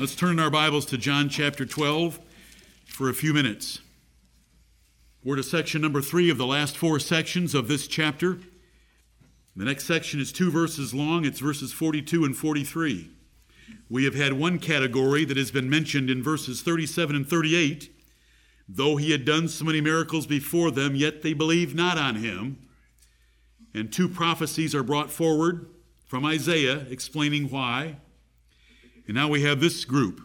Let's turn our Bibles to John chapter 12 for a few minutes. We're to section number three of the last four sections of this chapter. The next section is two verses long, it's verses 42 and 43. We have had one category that has been mentioned in verses 37 and 38. Though he had done so many miracles before them, yet they believed not on him. And two prophecies are brought forward from Isaiah explaining why. And now we have this group.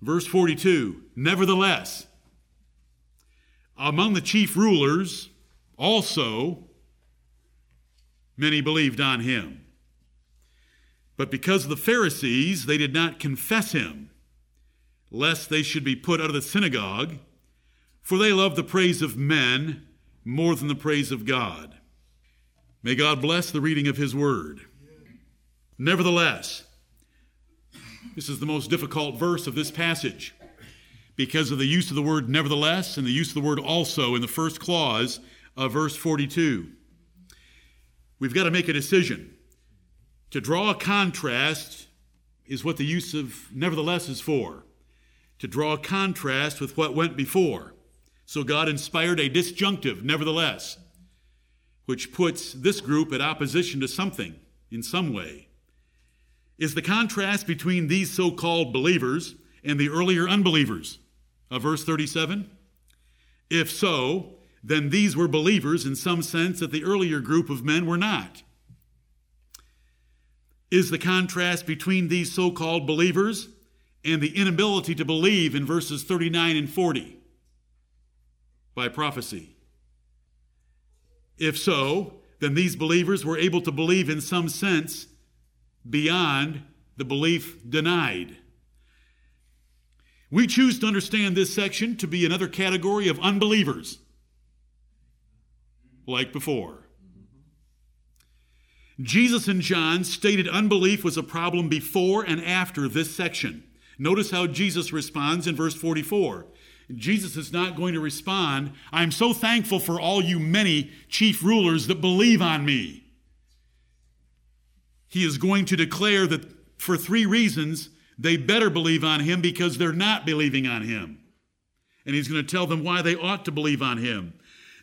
Verse 42 Nevertheless, among the chief rulers also many believed on him. But because of the Pharisees, they did not confess him, lest they should be put out of the synagogue, for they love the praise of men more than the praise of God. May God bless the reading of his word. Nevertheless, this is the most difficult verse of this passage because of the use of the word nevertheless and the use of the word also in the first clause of verse 42. We've got to make a decision. To draw a contrast is what the use of nevertheless is for. To draw a contrast with what went before. So God inspired a disjunctive, nevertheless, which puts this group at opposition to something in some way is the contrast between these so called believers and the earlier unbelievers of verse 37? If so, then these were believers in some sense that the earlier group of men were not. Is the contrast between these so called believers and the inability to believe in verses 39 and 40 by prophecy? If so, then these believers were able to believe in some sense beyond the belief denied. We choose to understand this section to be another category of unbelievers, like before. Jesus and John stated unbelief was a problem before and after this section. Notice how Jesus responds in verse 44. Jesus is not going to respond, I'm so thankful for all you many chief rulers that believe on me he is going to declare that for three reasons they better believe on him because they're not believing on him. And he's going to tell them why they ought to believe on him.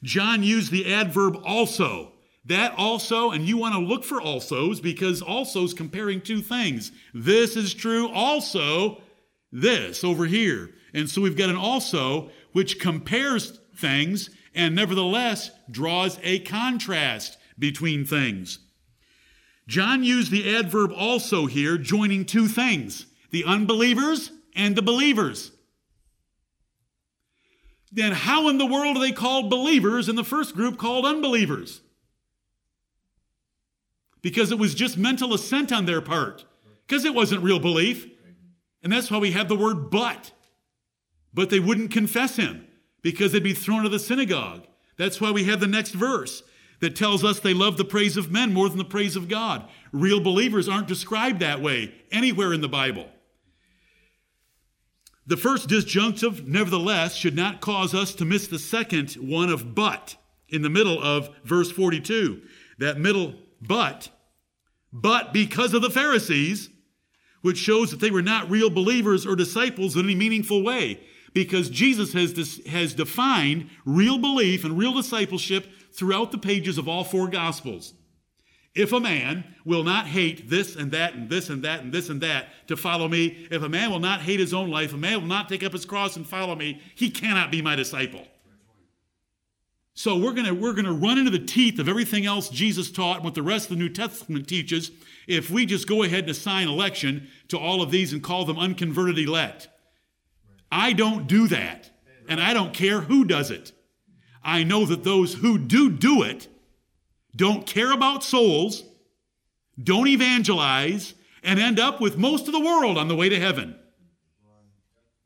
John used the adverb also. That also, and you want to look for alsos because also is comparing two things. This is true also this over here. And so we've got an also which compares things and nevertheless draws a contrast between things. John used the adverb also here, joining two things the unbelievers and the believers. Then, how in the world are they called believers and the first group called unbelievers? Because it was just mental assent on their part, because it wasn't real belief. And that's why we have the word but. But they wouldn't confess him because they'd be thrown to the synagogue. That's why we have the next verse that tells us they love the praise of men more than the praise of God. Real believers aren't described that way anywhere in the Bible. The first disjunctive, nevertheless, should not cause us to miss the second one of but in the middle of verse 42. That middle but, but because of the Pharisees, which shows that they were not real believers or disciples in any meaningful way, because Jesus has, has defined real belief and real discipleship throughout the pages of all four Gospels. If a man will not hate this and that and this and that and this and that to follow me, if a man will not hate his own life, a man will not take up his cross and follow me, he cannot be my disciple. So we're going we're to run into the teeth of everything else Jesus taught and what the rest of the New Testament teaches if we just go ahead and assign election to all of these and call them unconverted elect. I don't do that, and I don't care who does it. I know that those who do do it don't care about souls, don't evangelize, and end up with most of the world on the way to heaven.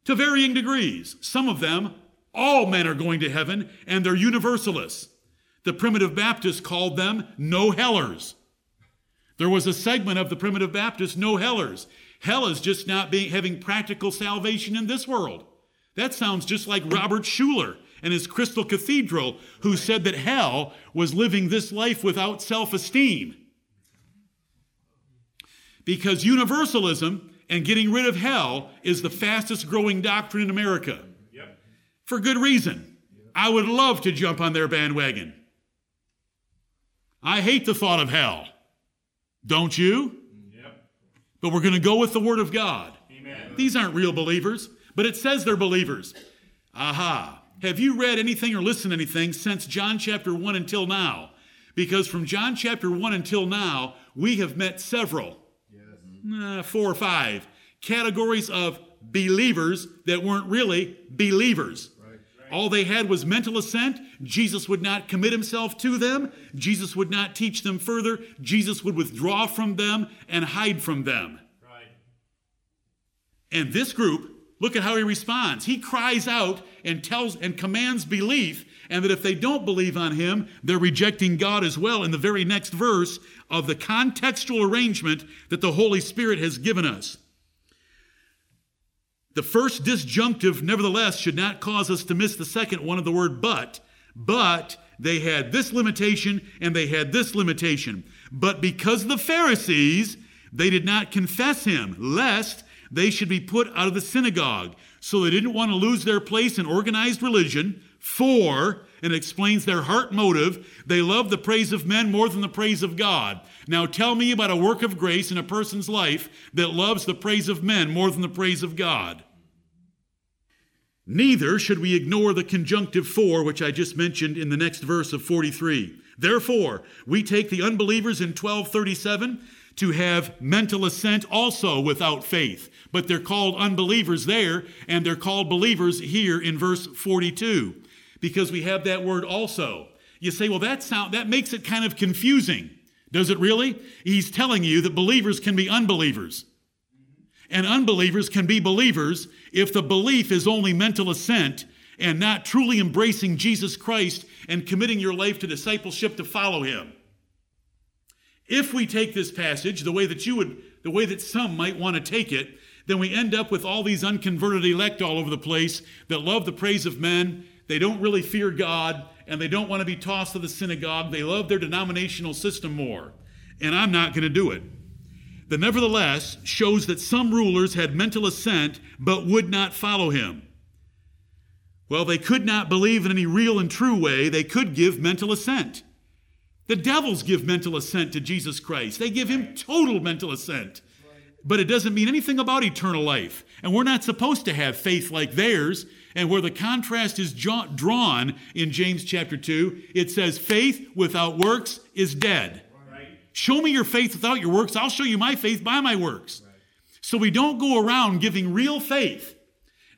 To varying degrees. Some of them, all men are going to heaven, and they're universalists. The primitive Baptists called them no hellers. There was a segment of the primitive Baptists, no hellers. Hell is just not being, having practical salvation in this world. That sounds just like Robert Schuller and his Crystal Cathedral, who said that hell was living this life without self esteem. Because universalism and getting rid of hell is the fastest growing doctrine in America. Yep. For good reason. I would love to jump on their bandwagon. I hate the thought of hell. Don't you? Yep. But we're going to go with the Word of God. Amen. These aren't real believers, but it says they're believers. Aha. Have you read anything or listened to anything since John chapter 1 until now? Because from John chapter 1 until now, we have met several, uh, four or five, categories of believers that weren't really believers. All they had was mental assent. Jesus would not commit himself to them. Jesus would not teach them further. Jesus would withdraw from them and hide from them. Right. And this group, look at how he responds. He cries out and tells and commands belief, and that if they don't believe on him, they're rejecting God as well in the very next verse of the contextual arrangement that the Holy Spirit has given us. The first disjunctive, nevertheless, should not cause us to miss the second one of the word but. But they had this limitation and they had this limitation. But because the Pharisees, they did not confess him, lest they should be put out of the synagogue. So they didn't want to lose their place in organized religion. For, and explains their heart motive, they love the praise of men more than the praise of God. Now tell me about a work of grace in a person's life that loves the praise of men more than the praise of God. Neither should we ignore the conjunctive for, which I just mentioned in the next verse of 43. Therefore, we take the unbelievers in 1237 to have mental assent also without faith. But they're called unbelievers there, and they're called believers here in verse 42, because we have that word also. You say, well, that sound that makes it kind of confusing. Does it really? He's telling you that believers can be unbelievers. And unbelievers can be believers if the belief is only mental assent and not truly embracing Jesus Christ and committing your life to discipleship to follow him. If we take this passage the way that you would, the way that some might want to take it, then we end up with all these unconverted elect all over the place that love the praise of men. They don't really fear God and they don't want to be tossed to the synagogue. They love their denominational system more. And I'm not going to do it. The nevertheless shows that some rulers had mental assent but would not follow him. Well, they could not believe in any real and true way. They could give mental assent. The devils give mental assent to Jesus Christ, they give him total mental assent. But it doesn't mean anything about eternal life. And we're not supposed to have faith like theirs. And where the contrast is drawn in James chapter 2, it says, faith without works is dead. Show me your faith without your works. I'll show you my faith by my works. So we don't go around giving real faith.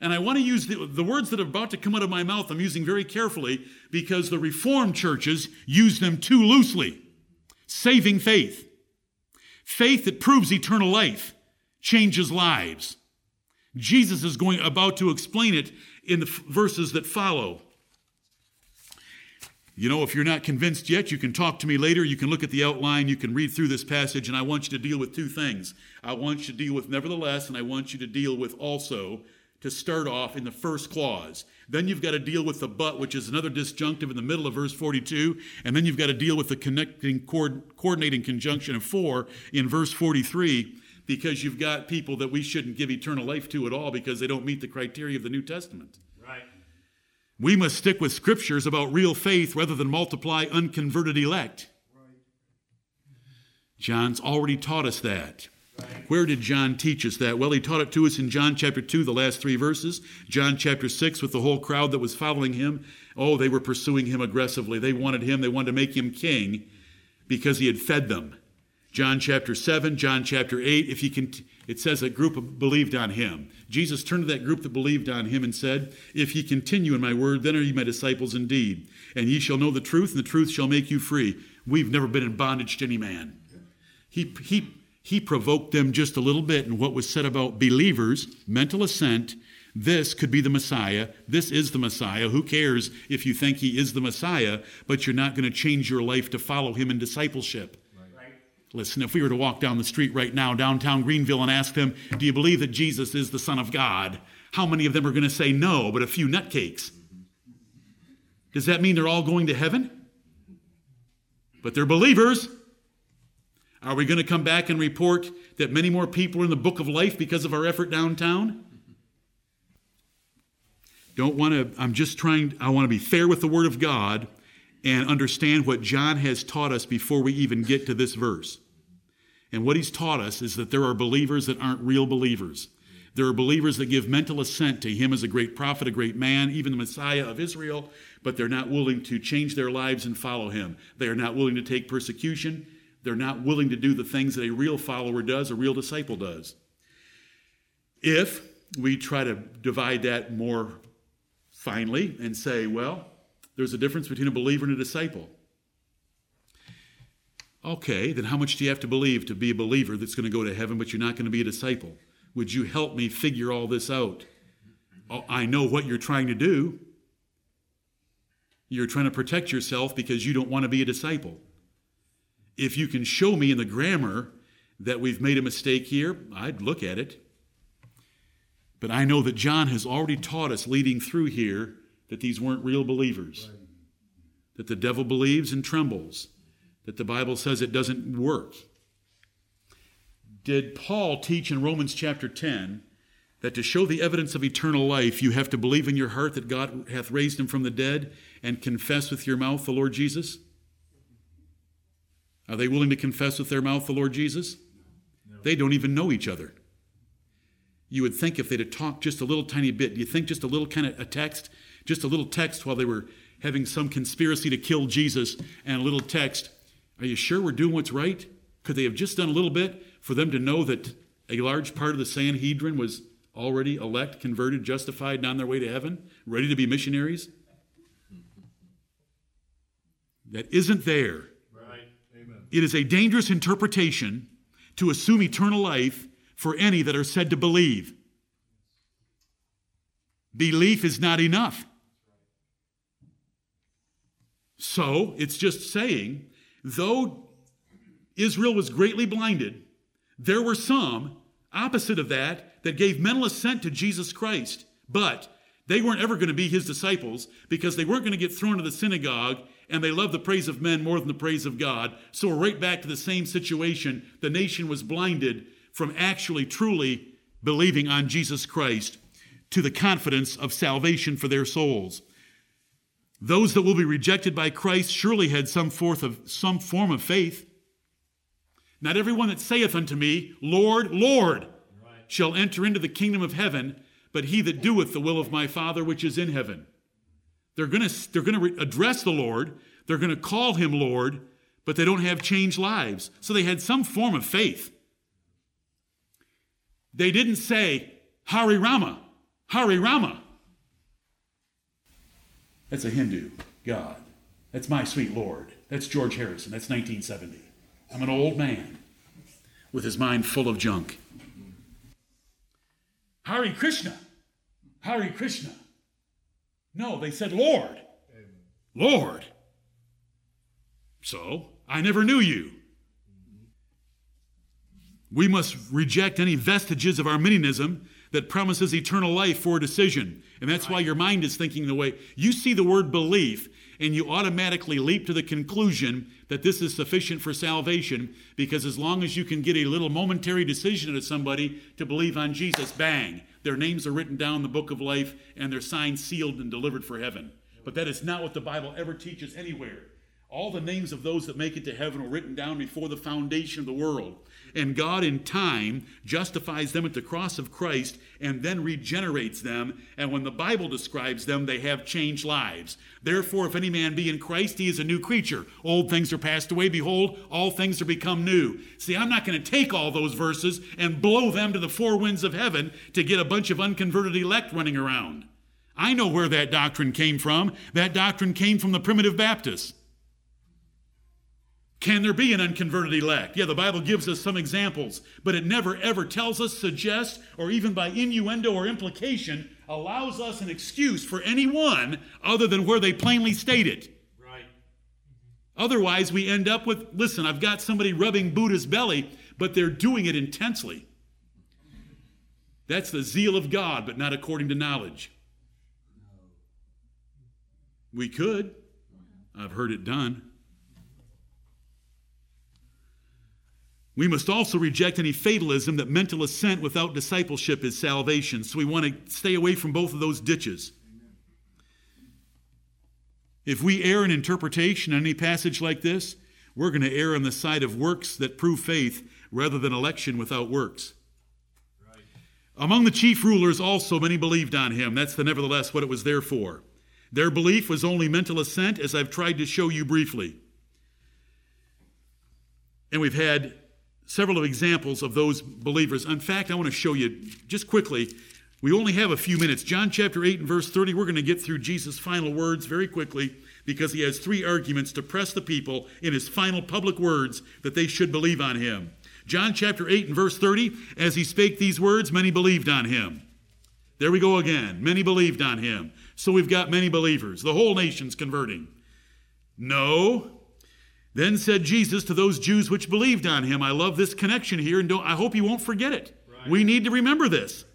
And I want to use the, the words that are about to come out of my mouth, I'm using very carefully because the Reformed churches use them too loosely. Saving faith. Faith that proves eternal life changes lives. Jesus is going about to explain it in the f- verses that follow. You know, if you're not convinced yet, you can talk to me later. You can look at the outline. You can read through this passage, and I want you to deal with two things. I want you to deal with nevertheless, and I want you to deal with also to start off in the first clause. Then you've got to deal with the but, which is another disjunctive in the middle of verse 42. And then you've got to deal with the connecting, coordinating conjunction of for in verse 43, because you've got people that we shouldn't give eternal life to at all because they don't meet the criteria of the New Testament. Right. We must stick with scriptures about real faith rather than multiply unconverted elect. Right. John's already taught us that. Where did John teach us that? Well, he taught it to us in John chapter 2, the last three verses. John chapter 6, with the whole crowd that was following him. Oh, they were pursuing him aggressively. They wanted him, they wanted to make him king because he had fed them. John chapter 7, John chapter 8, if you can, it says a group believed on him. Jesus turned to that group that believed on him and said, If ye continue in my word, then are ye my disciples indeed. And ye shall know the truth, and the truth shall make you free. We've never been in bondage to any man. He, he, he provoked them just a little bit in what was said about believers, mental assent. This could be the Messiah. This is the Messiah. Who cares if you think he is the Messiah, but you're not going to change your life to follow him in discipleship? Listen, if we were to walk down the street right now, downtown Greenville, and ask them, Do you believe that Jesus is the Son of God? How many of them are going to say no, but a few nutcakes? Does that mean they're all going to heaven? But they're believers. Are we going to come back and report that many more people are in the book of life because of our effort downtown? Don't want to, I'm just trying, I want to be fair with the Word of God and understand what John has taught us before we even get to this verse. And what he's taught us is that there are believers that aren't real believers. There are believers that give mental assent to him as a great prophet, a great man, even the Messiah of Israel, but they're not willing to change their lives and follow him. They are not willing to take persecution. They're not willing to do the things that a real follower does, a real disciple does. If we try to divide that more finely and say, well, there's a difference between a believer and a disciple. Okay, then how much do you have to believe to be a believer that's going to go to heaven, but you're not going to be a disciple? Would you help me figure all this out? Oh, I know what you're trying to do. You're trying to protect yourself because you don't want to be a disciple. If you can show me in the grammar that we've made a mistake here, I'd look at it. But I know that John has already taught us leading through here that these weren't real believers, that the devil believes and trembles, that the Bible says it doesn't work. Did Paul teach in Romans chapter 10 that to show the evidence of eternal life, you have to believe in your heart that God hath raised him from the dead and confess with your mouth the Lord Jesus? Are they willing to confess with their mouth the Lord Jesus? No. They don't even know each other you would think if they'd have talked just a little tiny bit, do you think just a little kind of a text, just a little text while they were having some conspiracy to kill Jesus and a little text, are you sure we're doing what's right? Could they have just done a little bit for them to know that a large part of the Sanhedrin was already elect, converted, justified, and on their way to heaven, ready to be missionaries? Mm-hmm. That isn't there. It is a dangerous interpretation to assume eternal life for any that are said to believe. Belief is not enough. So it's just saying, though Israel was greatly blinded, there were some opposite of that that gave mental assent to Jesus Christ, but they weren't ever going to be his disciples because they weren't going to get thrown to the synagogue and they love the praise of men more than the praise of God. So we're right back to the same situation. The nation was blinded from actually truly believing on Jesus Christ to the confidence of salvation for their souls. Those that will be rejected by Christ surely had some, of, some form of faith. Not everyone that saith unto me, Lord, Lord, right. shall enter into the kingdom of heaven, but he that doeth the will of my Father which is in heaven. They're going to they're going to re- address the Lord, they're going to call him Lord, but they don't have changed lives. So they had some form of faith. They didn't say, Hari Rama, Hari Rama. That's a Hindu God. That's my sweet Lord. That's George Harrison. That's 1970. I'm an old man with his mind full of junk. Hari Krishna. Hari Krishna. No, they said Lord. Lord. So, I never knew you. We must reject any vestiges of Arminianism that promises eternal life for a decision. And that's why your mind is thinking the way you see the word belief and you automatically leap to the conclusion that this is sufficient for salvation because as long as you can get a little momentary decision of somebody to believe on Jesus, bang, their names are written down in the book of life and their signs sealed and delivered for heaven. But that is not what the Bible ever teaches anywhere. All the names of those that make it to heaven are written down before the foundation of the world. And God, in time, justifies them at the cross of Christ and then regenerates them. And when the Bible describes them, they have changed lives. Therefore, if any man be in Christ, he is a new creature. Old things are passed away. Behold, all things are become new. See, I'm not going to take all those verses and blow them to the four winds of heaven to get a bunch of unconverted elect running around. I know where that doctrine came from. That doctrine came from the primitive Baptists. Can there be an unconverted elect? Yeah, the Bible gives us some examples, but it never ever tells us, suggests, or even by innuendo or implication allows us an excuse for anyone other than where they plainly state it. Right. Otherwise, we end up with listen, I've got somebody rubbing Buddha's belly, but they're doing it intensely. That's the zeal of God, but not according to knowledge. We could. I've heard it done. We must also reject any fatalism that mental assent without discipleship is salvation. So we want to stay away from both of those ditches. If we err in interpretation on any passage like this, we're going to err on the side of works that prove faith rather than election without works. Right. Among the chief rulers also many believed on him. That's the nevertheless what it was there for. Their belief was only mental assent, as I've tried to show you briefly. And we've had several of examples of those believers. In fact, I want to show you just quickly. We only have a few minutes. John chapter 8 and verse 30, we're going to get through Jesus' final words very quickly because he has three arguments to press the people in his final public words that they should believe on him. John chapter 8 and verse 30, as he spake these words, many believed on him. There we go again. Many believed on him. So we've got many believers. The whole nation's converting. No, then said Jesus to those Jews which believed on him, I love this connection here, and I hope you won't forget it. Right. We need to remember this.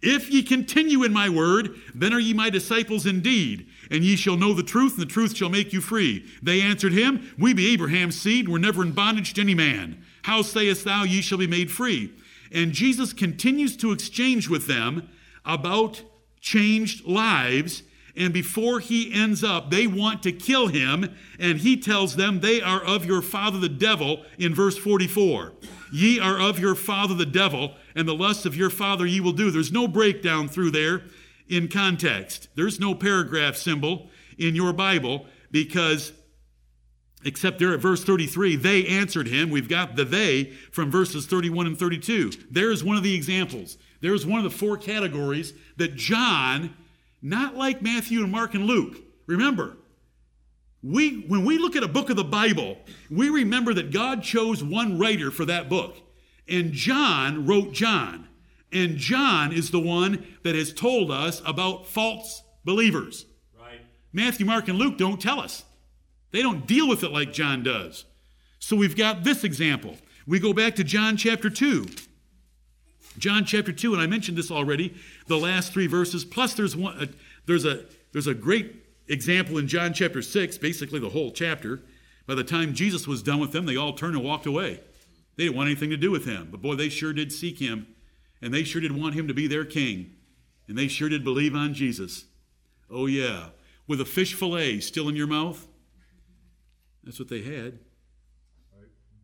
If ye continue in my word, then are ye my disciples indeed, and ye shall know the truth, and the truth shall make you free. They answered him, We be Abraham's seed, we're never in bondage to any man. How sayest thou, ye shall be made free? And Jesus continues to exchange with them about changed lives and before he ends up, they want to kill him, and he tells them they are of your father the devil in verse 44. Ye are of your father the devil, and the lusts of your father ye will do. There's no breakdown through there in context. There's no paragraph symbol in your Bible because, except there at verse 33, they answered him. We've got the they from verses 31 and 32. There's one of the examples. There's one of the four categories that John not like Matthew and Mark and Luke. Remember, we, when we look at a book of the Bible, we remember that God chose one writer for that book. And John wrote John. And John is the one that has told us about false believers. Right. Matthew, Mark, and Luke don't tell us. They don't deal with it like John does. So we've got this example. We go back to John chapter 2. John chapter 2, and I mentioned this already, the last three verses, plus there's one uh, there's a there's a great example in John chapter 6, basically the whole chapter. By the time Jesus was done with them, they all turned and walked away. They didn't want anything to do with him. But boy, they sure did seek him, and they sure did want him to be their king. And they sure did believe on Jesus. Oh, yeah. With a fish fillet still in your mouth? That's what they had.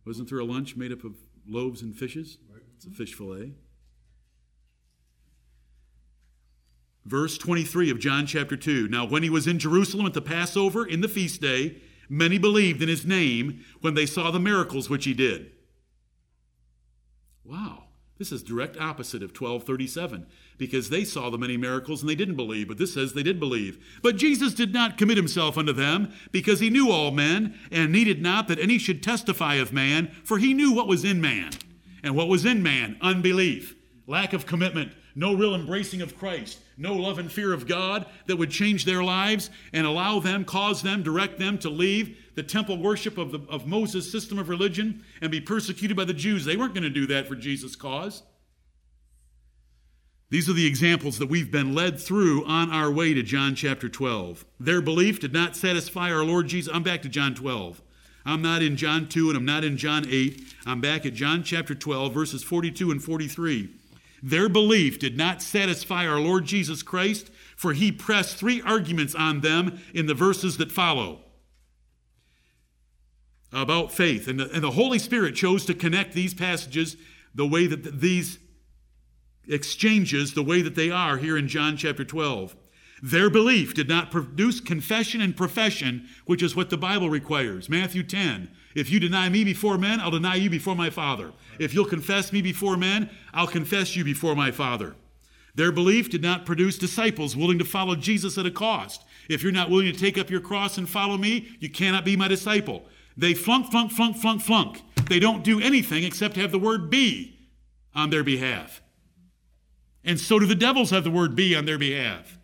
Wasn't there a lunch made up of loaves and fishes? It's a fish fillet. Verse 23 of John chapter 2. Now, when he was in Jerusalem at the Passover in the feast day, many believed in his name when they saw the miracles which he did. Wow. This is direct opposite of 1237 because they saw the many miracles and they didn't believe, but this says they did believe. But Jesus did not commit himself unto them because he knew all men and needed not that any should testify of man, for he knew what was in man. And what was in man? Unbelief, lack of commitment, no real embracing of Christ, no love and fear of God that would change their lives and allow them, cause them, direct them to leave the temple worship of, the, of Moses' system of religion and be persecuted by the Jews. They weren't going to do that for Jesus' cause. These are the examples that we've been led through on our way to John chapter 12. Their belief did not satisfy our Lord Jesus. I'm back to John 12. I'm not in John 2 and I'm not in John 8. I'm back at John chapter 12, verses 42 and 43. Their belief did not satisfy our Lord Jesus Christ, for he pressed three arguments on them in the verses that follow about faith. And the, and the Holy Spirit chose to connect these passages the way that these exchanges, the way that they are here in John chapter 12. Their belief did not produce confession and profession, which is what the Bible requires. Matthew 10 If you deny me before men, I'll deny you before my Father. If you'll confess me before men, I'll confess you before my Father. Their belief did not produce disciples willing to follow Jesus at a cost. If you're not willing to take up your cross and follow me, you cannot be my disciple. They flunk, flunk, flunk, flunk, flunk. They don't do anything except have the word be on their behalf. And so do the devils have the word be on their behalf.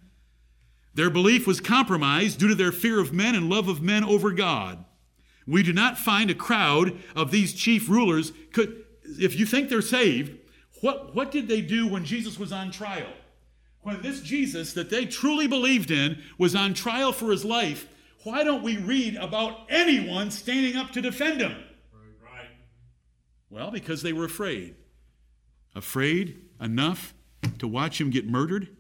Their belief was compromised due to their fear of men and love of men over God. We do not find a crowd of these chief rulers. Could, if you think they're saved, what, what did they do when Jesus was on trial? When this Jesus that they truly believed in was on trial for his life, why don't we read about anyone standing up to defend him? Right. Well, because they were afraid. Afraid enough to watch him get murdered?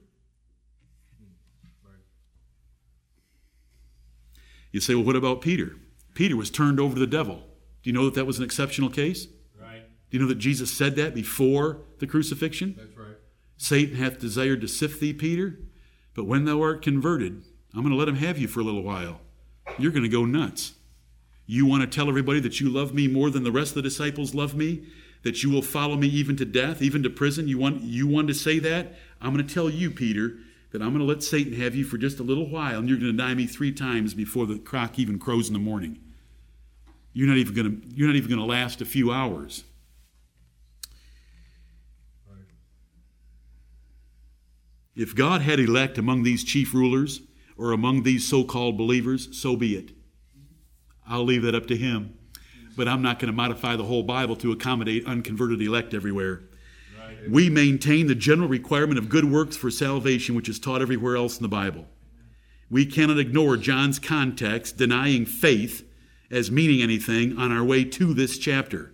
You say, well, what about Peter? Peter was turned over to the devil. Do you know that that was an exceptional case? Right. Do you know that Jesus said that before the crucifixion? That's right. Satan hath desired to sift thee, Peter, but when thou art converted, I'm going to let him have you for a little while. You're going to go nuts. You want to tell everybody that you love me more than the rest of the disciples love me? That you will follow me even to death, even to prison? You want, you want to say that? I'm going to tell you, Peter, that I'm going to let Satan have you for just a little while, and you're going to deny me three times before the cock even crows in the morning. You're not even going to, you're not even going to last a few hours. If God had elect among these chief rulers or among these so called believers, so be it. I'll leave that up to Him. But I'm not going to modify the whole Bible to accommodate unconverted elect everywhere. We maintain the general requirement of good works for salvation, which is taught everywhere else in the Bible. We cannot ignore John's context, denying faith as meaning anything on our way to this chapter.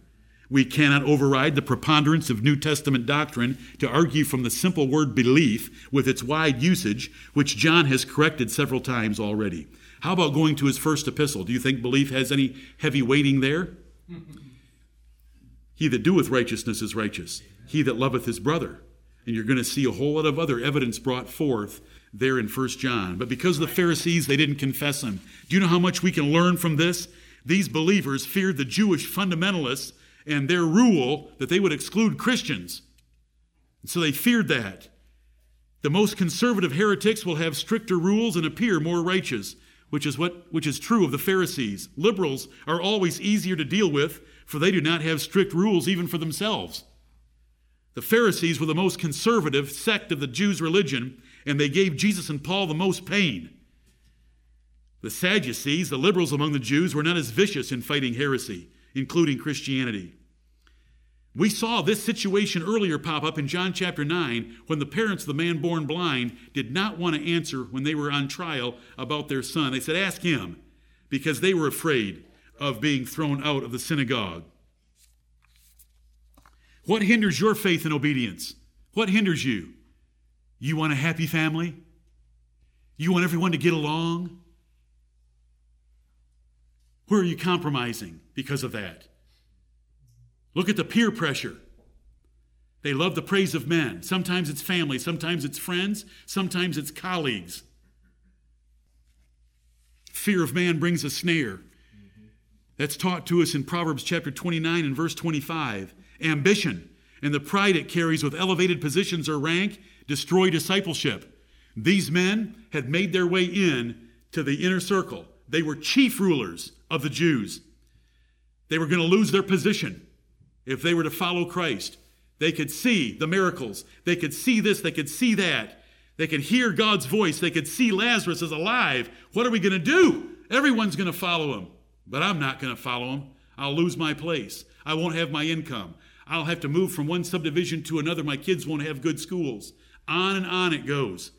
We cannot override the preponderance of New Testament doctrine to argue from the simple word belief with its wide usage, which John has corrected several times already. How about going to his first epistle? Do you think belief has any heavy weighting there? he that doeth righteousness is righteous, he that loveth his brother. And you're going to see a whole lot of other evidence brought forth there in 1 John. But because the Pharisees, they didn't confess him. Do you know how much we can learn from this? These believers feared the Jewish fundamentalists and their rule that they would exclude Christians. And so they feared that. The most conservative heretics will have stricter rules and appear more righteous, which is what which is true of the Pharisees. Liberals are always easier to deal with, for they do not have strict rules even for themselves. The Pharisees were the most conservative sect of the Jews' religion, and they gave Jesus and Paul the most pain. The Sadducees, the liberals among the Jews, were not as vicious in fighting heresy including Christianity. We saw this situation earlier pop up in John chapter 9 when the parents of the man born blind did not want to answer when they were on trial about their son. They said, Ask him, because they were afraid of being thrown out of the synagogue. What hinders your faith and obedience? What hinders you? You want a happy family? You want everyone to get along? Where are you compromising because of that? Look at the peer pressure. They love the praise of men. Sometimes it's family, sometimes it's friends, sometimes it's colleagues. Fear of man brings a snare. That's taught to us in Proverbs chapter 29 and verse 25. Ambition and the pride it carries with elevated positions or rank destroy discipleship. These men had made their way in to the inner circle. They were chief rulers of the Jews. They were going to lose their position if they were to follow Christ. They could see the miracles. They could see this. They could see that. They could hear God's voice. They could see Lazarus is alive. What are we going to do? Everyone's going to follow him, but I'm not going to follow him. I'll lose my place. I won't have my income. I'll have to move from one subdivision to another. My kids won't have good schools. On and on it goes.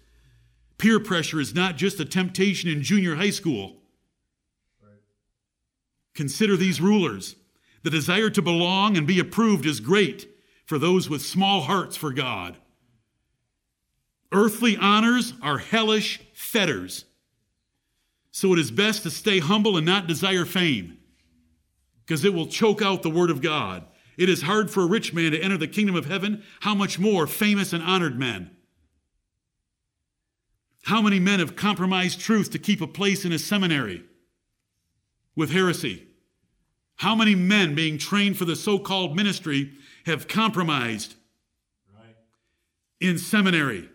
Peer pressure is not just a temptation in junior high school. Consider these rulers. The desire to belong and be approved is great for those with small hearts for God. Earthly honors are hellish fetters. So it is best to stay humble and not desire fame, because it will choke out the word of God. It is hard for a rich man to enter the kingdom of heaven. How much more famous and honored men? How many men have compromised truth to keep a place in a seminary with heresy? How many men being trained for the so called ministry have compromised Right. in seminary?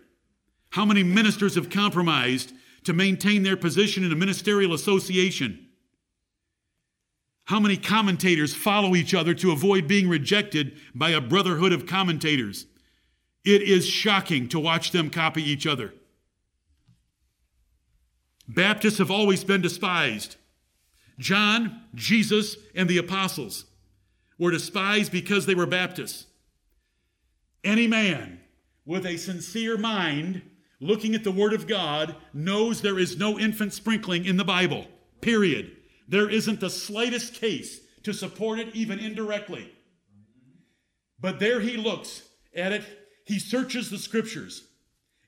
How many ministers have compromised to maintain their position in a ministerial association? How many commentators follow each other to avoid being rejected by a brotherhood of commentators? It is shocking to watch them copy each other. Baptists have always been despised. John, Jesus, and the apostles were despised because they were Baptists. Any man with a sincere mind looking at the Word of God knows there is no infant sprinkling in the Bible, period. There isn't the slightest case to support it, even indirectly. But there he looks at it, he searches the scriptures,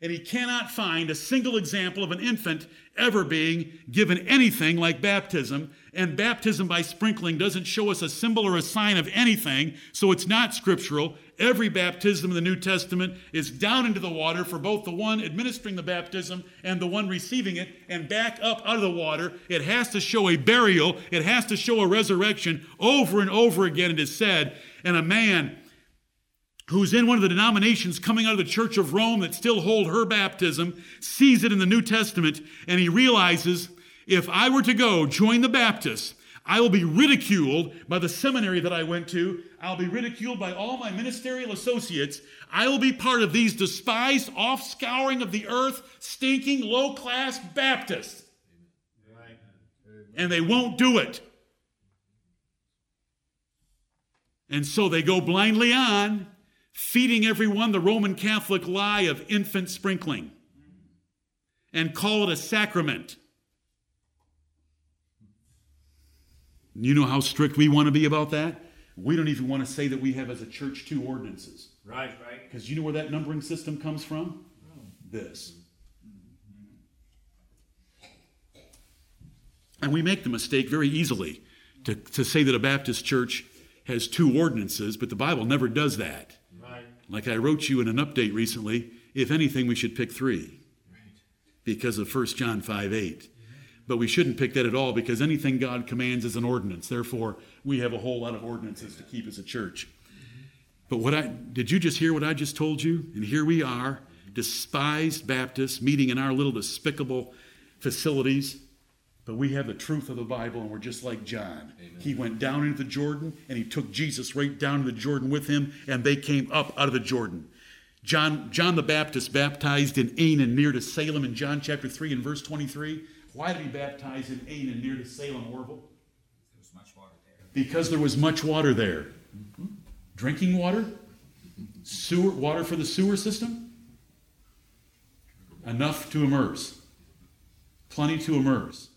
and he cannot find a single example of an infant ever being given anything like baptism. And baptism by sprinkling doesn't show us a symbol or a sign of anything, so it's not scriptural. Every baptism in the New Testament is down into the water for both the one administering the baptism and the one receiving it, and back up out of the water. It has to show a burial, it has to show a resurrection. Over and over again, it is said. And a man who's in one of the denominations coming out of the Church of Rome that still hold her baptism, sees it in the New Testament, and he realizes if I were to go join the Baptists, I will be ridiculed by the seminary that I went to. I'll be ridiculed by all my ministerial associates. I will be part of these despised, off scouring of the earth, stinking, low class Baptists. And they won't do it. And so they go blindly on feeding everyone the Roman Catholic lie of infant sprinkling and call it a sacrament. You know how strict we want to be about that? We don't even want to say that we have as a church two ordinances. Right, right. Because you know where that numbering system comes from? This. And we make the mistake very easily to, to say that a Baptist church has two ordinances, but the Bible never does that. Right. Like I wrote you in an update recently, if anything, we should pick three right. because of 1 John 5 8. But we shouldn't pick that at all because anything God commands is an ordinance. Therefore, we have a whole lot of ordinances to keep as a church. But what I did you just hear what I just told you? And here we are, despised Baptists, meeting in our little despicable facilities but we have the truth of the Bible, and we're just like John. Amen. He went down into the Jordan, and he took Jesus right down to the Jordan with him, and they came up out of the Jordan. John, John the Baptist baptized in Aenon near to Salem in John chapter 3 and verse 23. Why did he baptize in Aenon near to Salem, Orville? There was much water there. Because there was much water there. Mm-hmm. Drinking water? Sewer water for the sewer system? Enough to immerse. Plenty to immerse.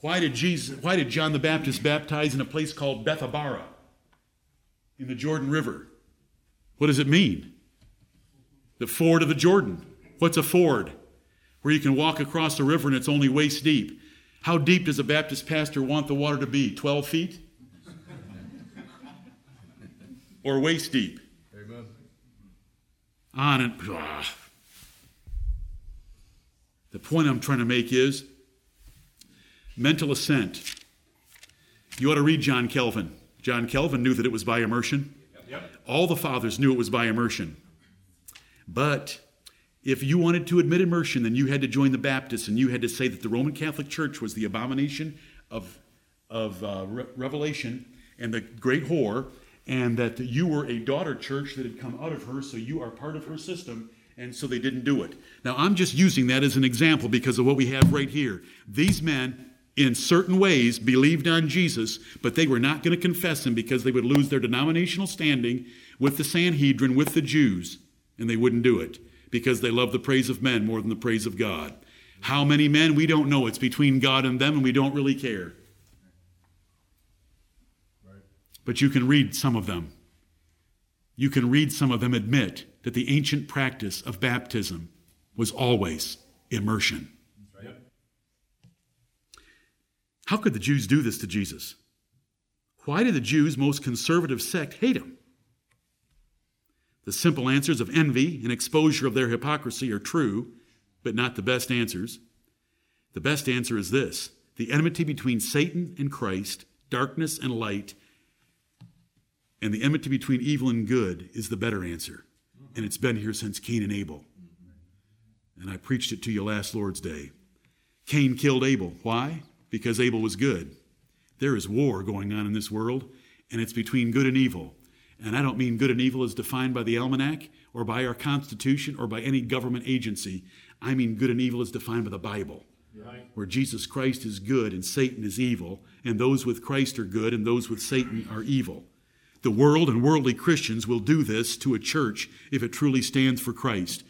Why did Jesus why did John the Baptist baptize in a place called Bethabara in the Jordan River? What does it mean? The ford of the Jordan. What's a ford? Where you can walk across a river and it's only waist deep. How deep does a Baptist pastor want the water to be? 12 feet? or waist deep? Amen. On and. Ah. The point I'm trying to make is mental assent. You ought to read John Calvin. John Calvin knew that it was by immersion. Yep. All the fathers knew it was by immersion. But if you wanted to admit immersion, then you had to join the Baptists and you had to say that the Roman Catholic Church was the abomination of, of uh, Re- Revelation and the great whore, and that you were a daughter church that had come out of her, so you are part of her system, and so they didn't do it. Now, I'm just using that as an example because of what we have right here. These men, in certain ways, believed on Jesus, but they were not going to confess him because they would lose their denominational standing with the Sanhedrin, with the Jews, and they wouldn't do it because they love the praise of men more than the praise of God. How many men? We don't know. It's between God and them, and we don't really care. But you can read some of them. You can read some of them admit that the ancient practice of baptism was always immersion. How could the Jews do this to Jesus? Why did the Jews' most conservative sect hate him? The simple answers of envy and exposure of their hypocrisy are true, but not the best answers. The best answer is this the enmity between Satan and Christ, darkness and light, and the enmity between evil and good is the better answer and it's been here since Cain and Abel. And I preached it to you last Lord's Day. Cain killed Abel. Why? Because Abel was good. There is war going on in this world, and it's between good and evil. And I don't mean good and evil as defined by the almanac or by our Constitution or by any government agency. I mean good and evil as defined by the Bible, right. where Jesus Christ is good and Satan is evil, and those with Christ are good and those with Satan are evil. The world and worldly Christians will do this to a church if it truly stands for Christ.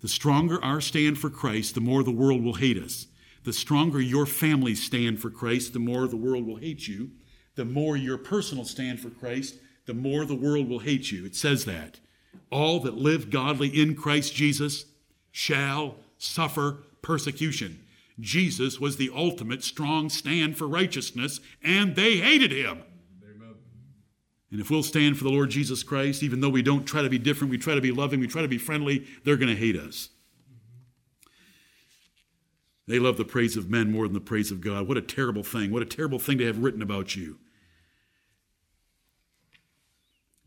The stronger our stand for Christ, the more the world will hate us. The stronger your families stand for Christ, the more the world will hate you. The more your personal stand for Christ, the more the world will hate you. It says that. All that live godly in Christ Jesus shall suffer persecution. Jesus was the ultimate strong stand for righteousness, and they hated him. And if we'll stand for the Lord Jesus Christ, even though we don't try to be different, we try to be loving, we try to be friendly, they're going to hate us. They love the praise of men more than the praise of God. What a terrible thing. What a terrible thing to have written about you.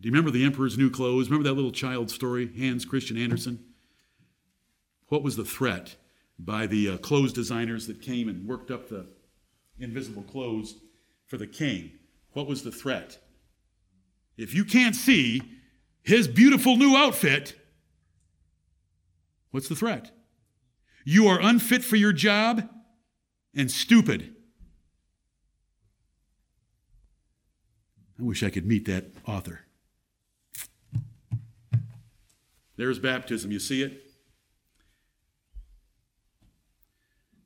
Do you remember the Emperor's New Clothes? Remember that little child story, Hans Christian Andersen? What was the threat by the uh, clothes designers that came and worked up the invisible clothes for the king? What was the threat? If you can't see his beautiful new outfit, what's the threat? You are unfit for your job and stupid. I wish I could meet that author. There's baptism. You see it?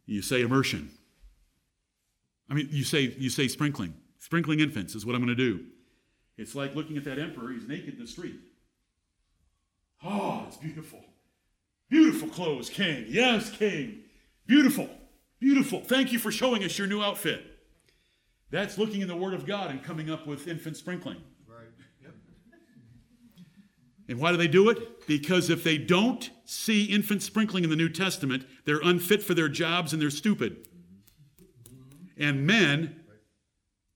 You say immersion. I mean, you say you say sprinkling. Sprinkling infants is what I'm going to do. It's like looking at that emperor. He's naked in the street. Oh, it's beautiful. Beautiful clothes, King. Yes, King. Beautiful. Beautiful. Thank you for showing us your new outfit. That's looking in the Word of God and coming up with infant sprinkling. And why do they do it? Because if they don't see infant sprinkling in the New Testament, they're unfit for their jobs and they're stupid. And men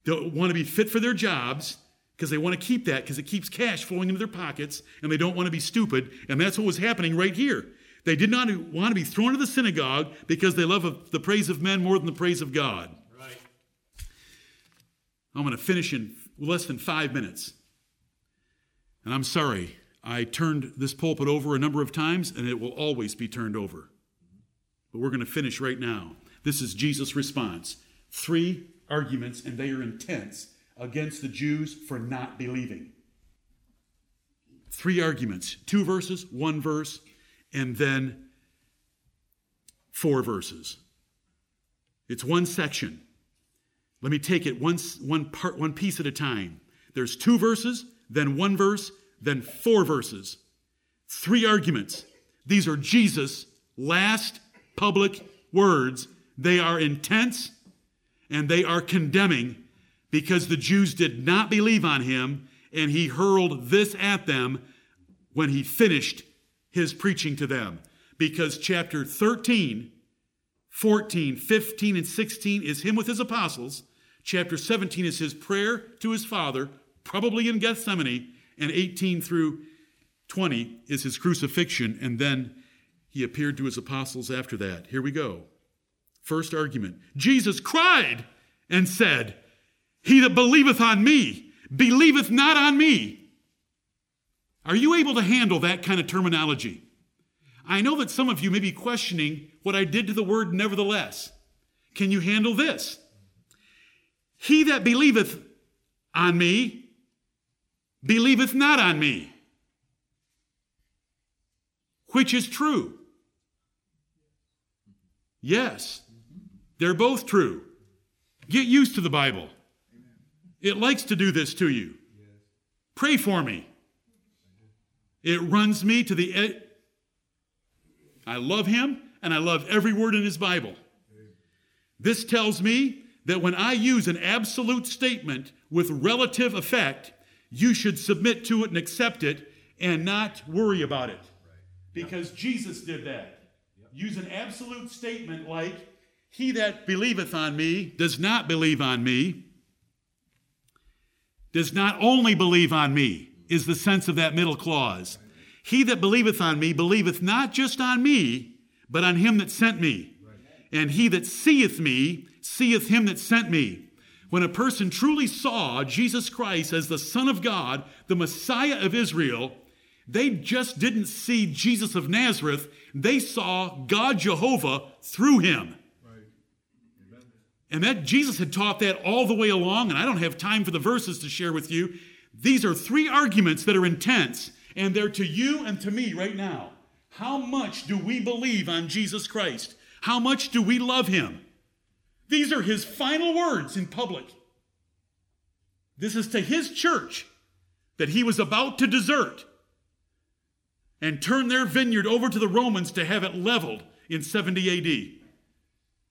don't want to be fit for their jobs because they want to keep that because it keeps cash flowing into their pockets and they don't want to be stupid. And that's what was happening right here. They did not want to be thrown to the synagogue because they love the praise of men more than the praise of God. Right. I'm going to finish in less than five minutes. And I'm sorry, I turned this pulpit over a number of times, and it will always be turned over. But we're going to finish right now. This is Jesus' response. Three arguments, and they are intense, against the Jews for not believing. Three arguments two verses, one verse, and then four verses. It's one section. Let me take it one, one part, one piece at a time. There's two verses, then one verse, then four verses, three arguments. These are Jesus' last public words. They are intense and they are condemning because the Jews did not believe on him, and he hurled this at them when he finished his preaching to them. Because chapter 13, 14, 15, and 16 is him with his apostles. Chapter 17 is his prayer to his father, probably in Gethsemane and 18 through 20 is his crucifixion, and then he appeared to his apostles after that. Here we go. First argument Jesus cried and said, He that believeth on me, believeth not on me. Are you able to handle that kind of terminology? I know that some of you may be questioning what I did to the word nevertheless. Can you handle this? He that believeth on me believeth not on me. Which is true? Yes, they're both true. Get used to the Bible. It likes to do this to you. Pray for me. It runs me to the. I love him and I love every word in his Bible. This tells me that when I use an absolute statement with relative effect, you should submit to it and accept it and not worry about it. Because Jesus did that. Use an absolute statement like, He that believeth on me does not believe on me, does not only believe on me, is the sense of that middle clause. He that believeth on me believeth not just on me, but on him that sent me. And he that seeth me seeth him that sent me. When a person truly saw Jesus Christ as the Son of God, the Messiah of Israel, they just didn't see Jesus of Nazareth, they saw God Jehovah through him. And that Jesus had taught that all the way along, and I don't have time for the verses to share with you. These are three arguments that are intense, and they're to you and to me right now. How much do we believe on Jesus Christ? How much do we love him? These are his final words in public. This is to his church. that he was about to desert and turn their vineyard over to the Romans to have it leveled in 70 AD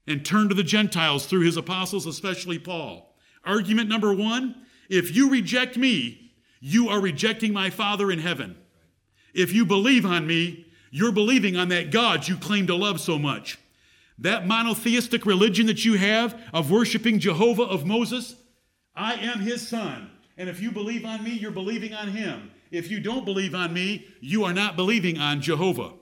and turn to the Gentiles through his apostles, especially Paul. Argument number one if you reject me, you are rejecting my Father in heaven. If you believe on me, you're believing on that God you claim to love so much. That monotheistic religion that you have of worshiping Jehovah of Moses, I am his son. And if you believe on me, you're believing on him. If you don't believe on me, you are not believing on Jehovah.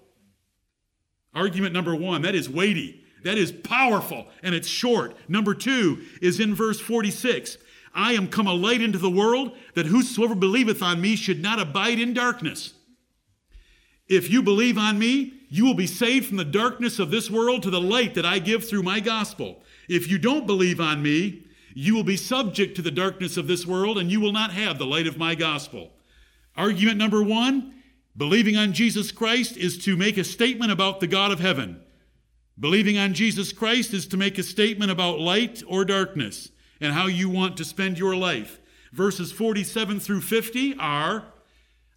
Argument number one that is weighty, that is powerful, and it's short. Number two is in verse 46 I am come a light into the world, that whosoever believeth on me should not abide in darkness. If you believe on me, you will be saved from the darkness of this world to the light that I give through my gospel. If you don't believe on me, you will be subject to the darkness of this world and you will not have the light of my gospel. Argument number one believing on Jesus Christ is to make a statement about the God of heaven. Believing on Jesus Christ is to make a statement about light or darkness and how you want to spend your life. Verses 47 through 50 are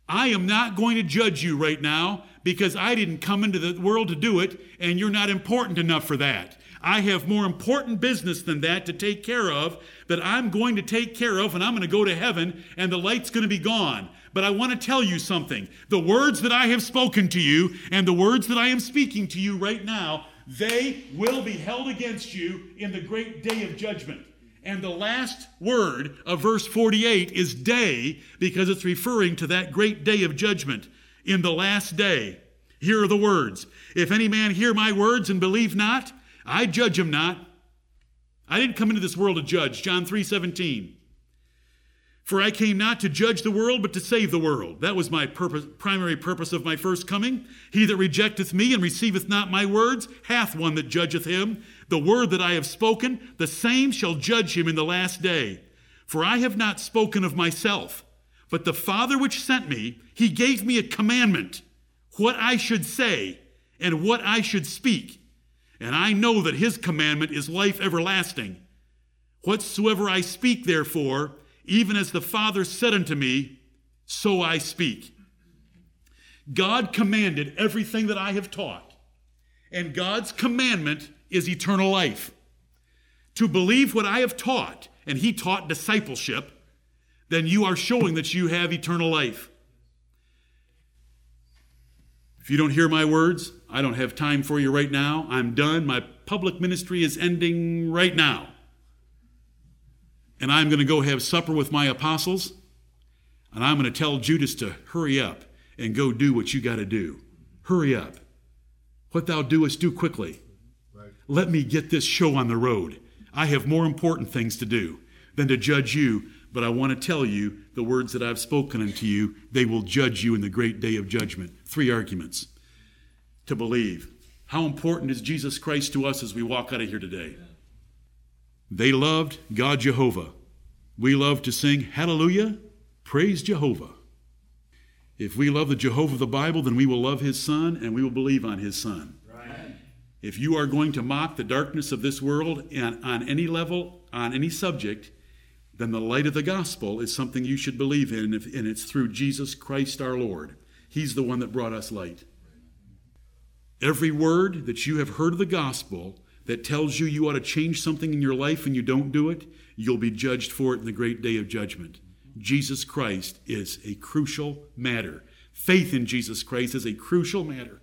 I am not going to judge you right now because I didn't come into the world to do it, and you're not important enough for that. I have more important business than that to take care of that I'm going to take care of, and I'm going to go to heaven, and the light's going to be gone. But I want to tell you something. The words that I have spoken to you and the words that I am speaking to you right now, they will be held against you in the great day of judgment. And the last word of verse 48 is day because it's referring to that great day of judgment in the last day. Here are the words If any man hear my words and believe not, I judge him not. I didn't come into this world to judge. John 3 17. For I came not to judge the world, but to save the world. That was my purpose, primary purpose of my first coming. He that rejecteth me and receiveth not my words hath one that judgeth him. The word that I have spoken, the same shall judge him in the last day. For I have not spoken of myself, but the Father which sent me, he gave me a commandment, what I should say and what I should speak. And I know that his commandment is life everlasting. Whatsoever I speak, therefore, even as the Father said unto me, so I speak. God commanded everything that I have taught, and God's commandment is eternal life. To believe what I have taught, and He taught discipleship, then you are showing that you have eternal life. If you don't hear my words, I don't have time for you right now. I'm done. My public ministry is ending right now and I'm going to go have supper with my apostles, and I'm going to tell Judas to hurry up and go do what you got to do. Hurry up. What thou doest, do quickly. Right. Let me get this show on the road. I have more important things to do than to judge you, but I want to tell you the words that I've spoken unto you, they will judge you in the great day of judgment. Three arguments to believe. How important is Jesus Christ to us as we walk out of here today? They loved God Jehovah. We love to sing Hallelujah, praise Jehovah. If we love the Jehovah of the Bible, then we will love his Son and we will believe on his Son. Right. If you are going to mock the darkness of this world on, on any level, on any subject, then the light of the gospel is something you should believe in, and it's through Jesus Christ our Lord. He's the one that brought us light. Every word that you have heard of the gospel that tells you you ought to change something in your life and you don't do it, you'll be judged for it in the great day of judgment. Jesus Christ is a crucial matter. Faith in Jesus Christ is a crucial matter.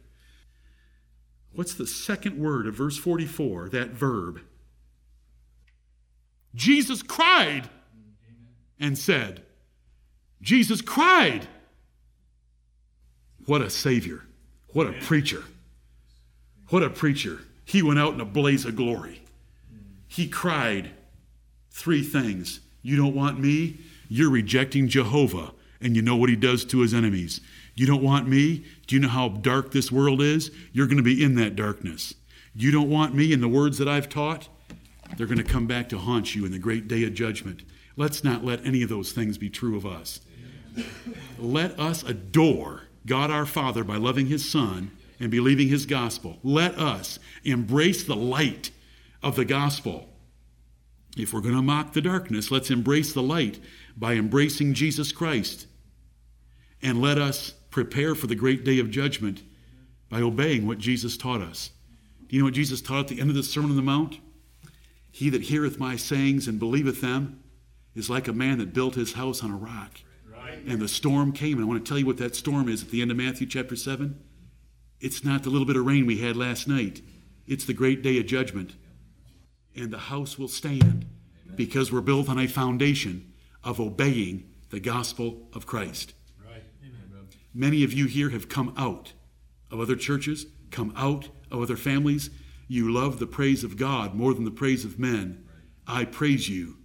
What's the second word of verse 44, that verb? Jesus cried and said, Jesus cried. What a Savior. What a preacher. What a preacher. He went out in a blaze of glory. He cried three things You don't want me? You're rejecting Jehovah, and you know what he does to his enemies. You don't want me? Do you know how dark this world is? You're going to be in that darkness. You don't want me and the words that I've taught? They're going to come back to haunt you in the great day of judgment. Let's not let any of those things be true of us. Let us adore God our Father by loving his Son and believing his gospel. Let us embrace the light of the gospel. If we're going to mock the darkness, let's embrace the light by embracing Jesus Christ And let us prepare for the great day of judgment by obeying what Jesus taught us. Do you know what Jesus taught at the end of the Sermon on the Mount? He that heareth my sayings and believeth them is like a man that built his house on a rock. And the storm came. And I want to tell you what that storm is at the end of Matthew chapter 7. It's not the little bit of rain we had last night, it's the great day of judgment. And the house will stand because we're built on a foundation of obeying the gospel of Christ. Many of you here have come out of other churches, come out of other families. You love the praise of God more than the praise of men. I praise you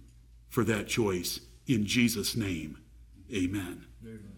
for that choice in Jesus' name. Amen. Amen.